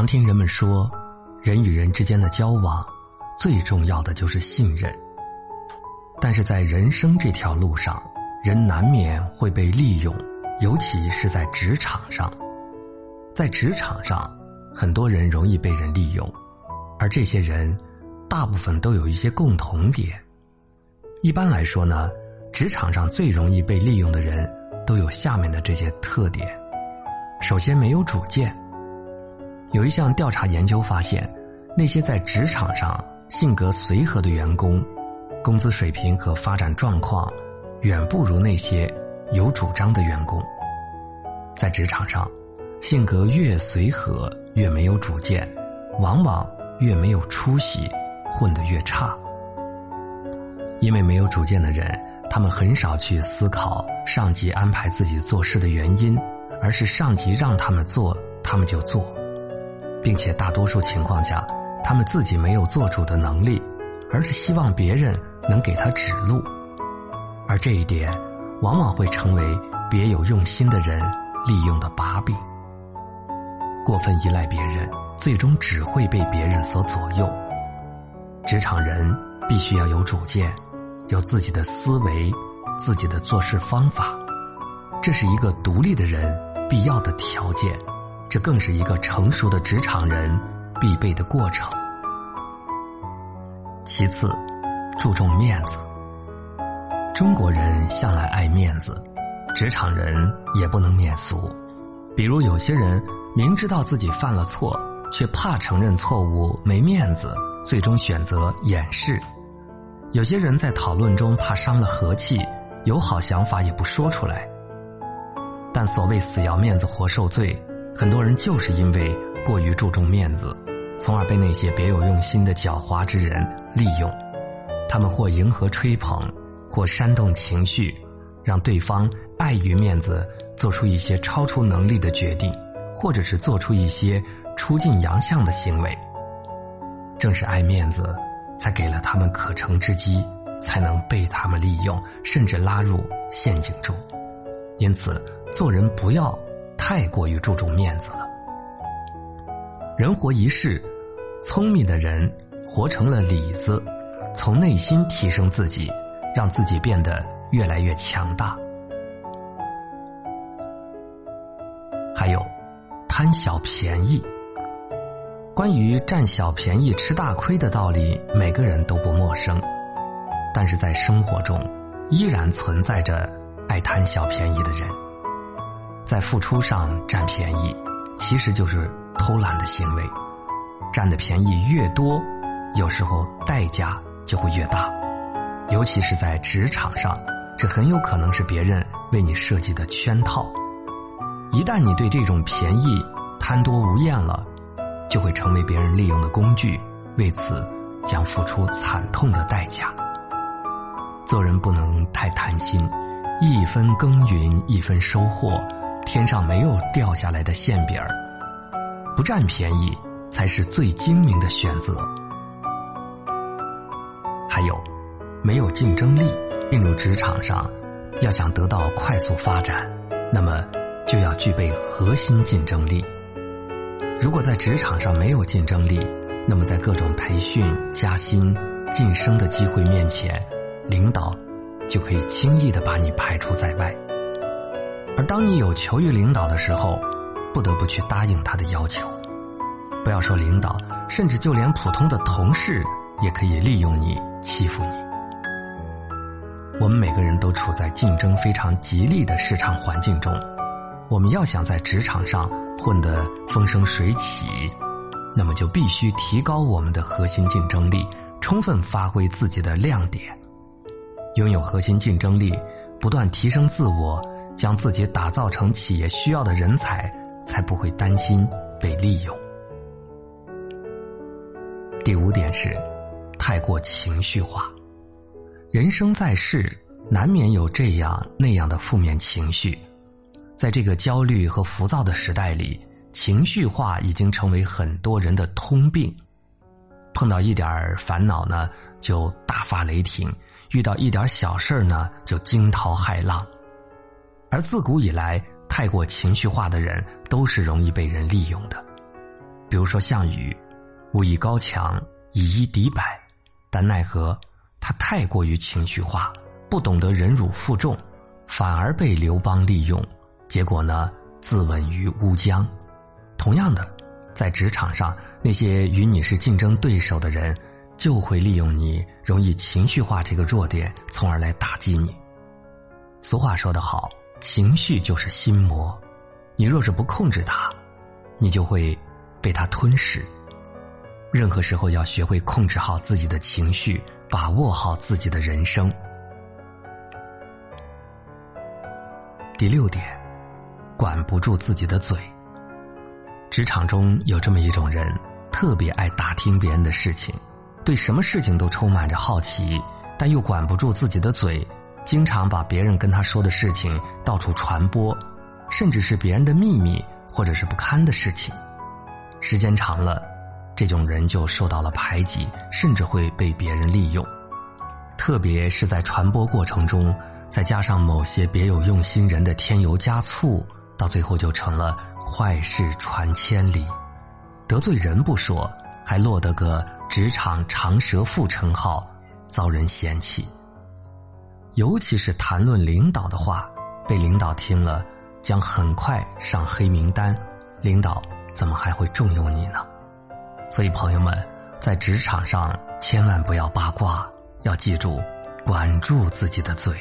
常听人们说，人与人之间的交往，最重要的就是信任。但是在人生这条路上，人难免会被利用，尤其是在职场上。在职场上，很多人容易被人利用，而这些人，大部分都有一些共同点。一般来说呢，职场上最容易被利用的人，都有下面的这些特点：首先，没有主见。有一项调查研究发现，那些在职场上性格随和的员工，工资水平和发展状况，远不如那些有主张的员工。在职场上，性格越随和、越没有主见，往往越没有出息，混得越差。因为没有主见的人，他们很少去思考上级安排自己做事的原因，而是上级让他们做，他们就做。并且大多数情况下，他们自己没有做主的能力，而是希望别人能给他指路，而这一点往往会成为别有用心的人利用的把柄。过分依赖别人，最终只会被别人所左右。职场人必须要有主见，有自己的思维，自己的做事方法，这是一个独立的人必要的条件。这更是一个成熟的职场人必备的过程。其次，注重面子。中国人向来爱面子，职场人也不能免俗。比如，有些人明知道自己犯了错，却怕承认错误没面子，最终选择掩饰；有些人在讨论中怕伤了和气，有好想法也不说出来。但所谓死要面子活受罪。很多人就是因为过于注重面子，从而被那些别有用心的狡猾之人利用。他们或迎合吹捧，或煽动情绪，让对方碍于面子做出一些超出能力的决定，或者是做出一些出尽洋相的行为。正是爱面子，才给了他们可乘之机，才能被他们利用，甚至拉入陷阱中。因此，做人不要。太过于注重面子了。人活一世，聪明的人活成了里子，从内心提升自己，让自己变得越来越强大。还有，贪小便宜。关于占小便宜吃大亏的道理，每个人都不陌生，但是在生活中，依然存在着爱贪小便宜的人。在付出上占便宜，其实就是偷懒的行为。占的便宜越多，有时候代价就会越大。尤其是在职场上，这很有可能是别人为你设计的圈套。一旦你对这种便宜贪多无厌了，就会成为别人利用的工具，为此将付出惨痛的代价。做人不能太贪心，一分耕耘一分收获。天上没有掉下来的馅饼儿，不占便宜才是最精明的选择。还有，没有竞争力，进入职场上，要想得到快速发展，那么就要具备核心竞争力。如果在职场上没有竞争力，那么在各种培训、加薪、晋升的机会面前，领导就可以轻易的把你排除在外。而当你有求于领导的时候，不得不去答应他的要求。不要说领导，甚至就连普通的同事也可以利用你、欺负你。我们每个人都处在竞争非常激烈的市场环境中，我们要想在职场上混得风生水起，那么就必须提高我们的核心竞争力，充分发挥自己的亮点，拥有核心竞争力，不断提升自我。将自己打造成企业需要的人才，才不会担心被利用。第五点是，太过情绪化。人生在世，难免有这样那样的负面情绪。在这个焦虑和浮躁的时代里，情绪化已经成为很多人的通病。碰到一点烦恼呢，就大发雷霆；遇到一点小事呢，就惊涛骇浪。而自古以来，太过情绪化的人都是容易被人利用的。比如说项羽，武艺高强，以一敌百，但奈何他太过于情绪化，不懂得忍辱负重，反而被刘邦利用，结果呢，自刎于乌江。同样的，在职场上，那些与你是竞争对手的人，就会利用你容易情绪化这个弱点，从而来打击你。俗话说得好，情绪就是心魔，你若是不控制它，你就会被它吞噬。任何时候要学会控制好自己的情绪，把握好自己的人生。第六点，管不住自己的嘴。职场中有这么一种人，特别爱打听别人的事情，对什么事情都充满着好奇，但又管不住自己的嘴。经常把别人跟他说的事情到处传播，甚至是别人的秘密或者是不堪的事情。时间长了，这种人就受到了排挤，甚至会被别人利用。特别是在传播过程中，再加上某些别有用心人的添油加醋，到最后就成了坏事传千里。得罪人不说，还落得个职场长舌妇称号，遭人嫌弃。尤其是谈论领导的话，被领导听了，将很快上黑名单。领导怎么还会重用你呢？所以，朋友们，在职场上千万不要八卦，要记住，管住自己的嘴。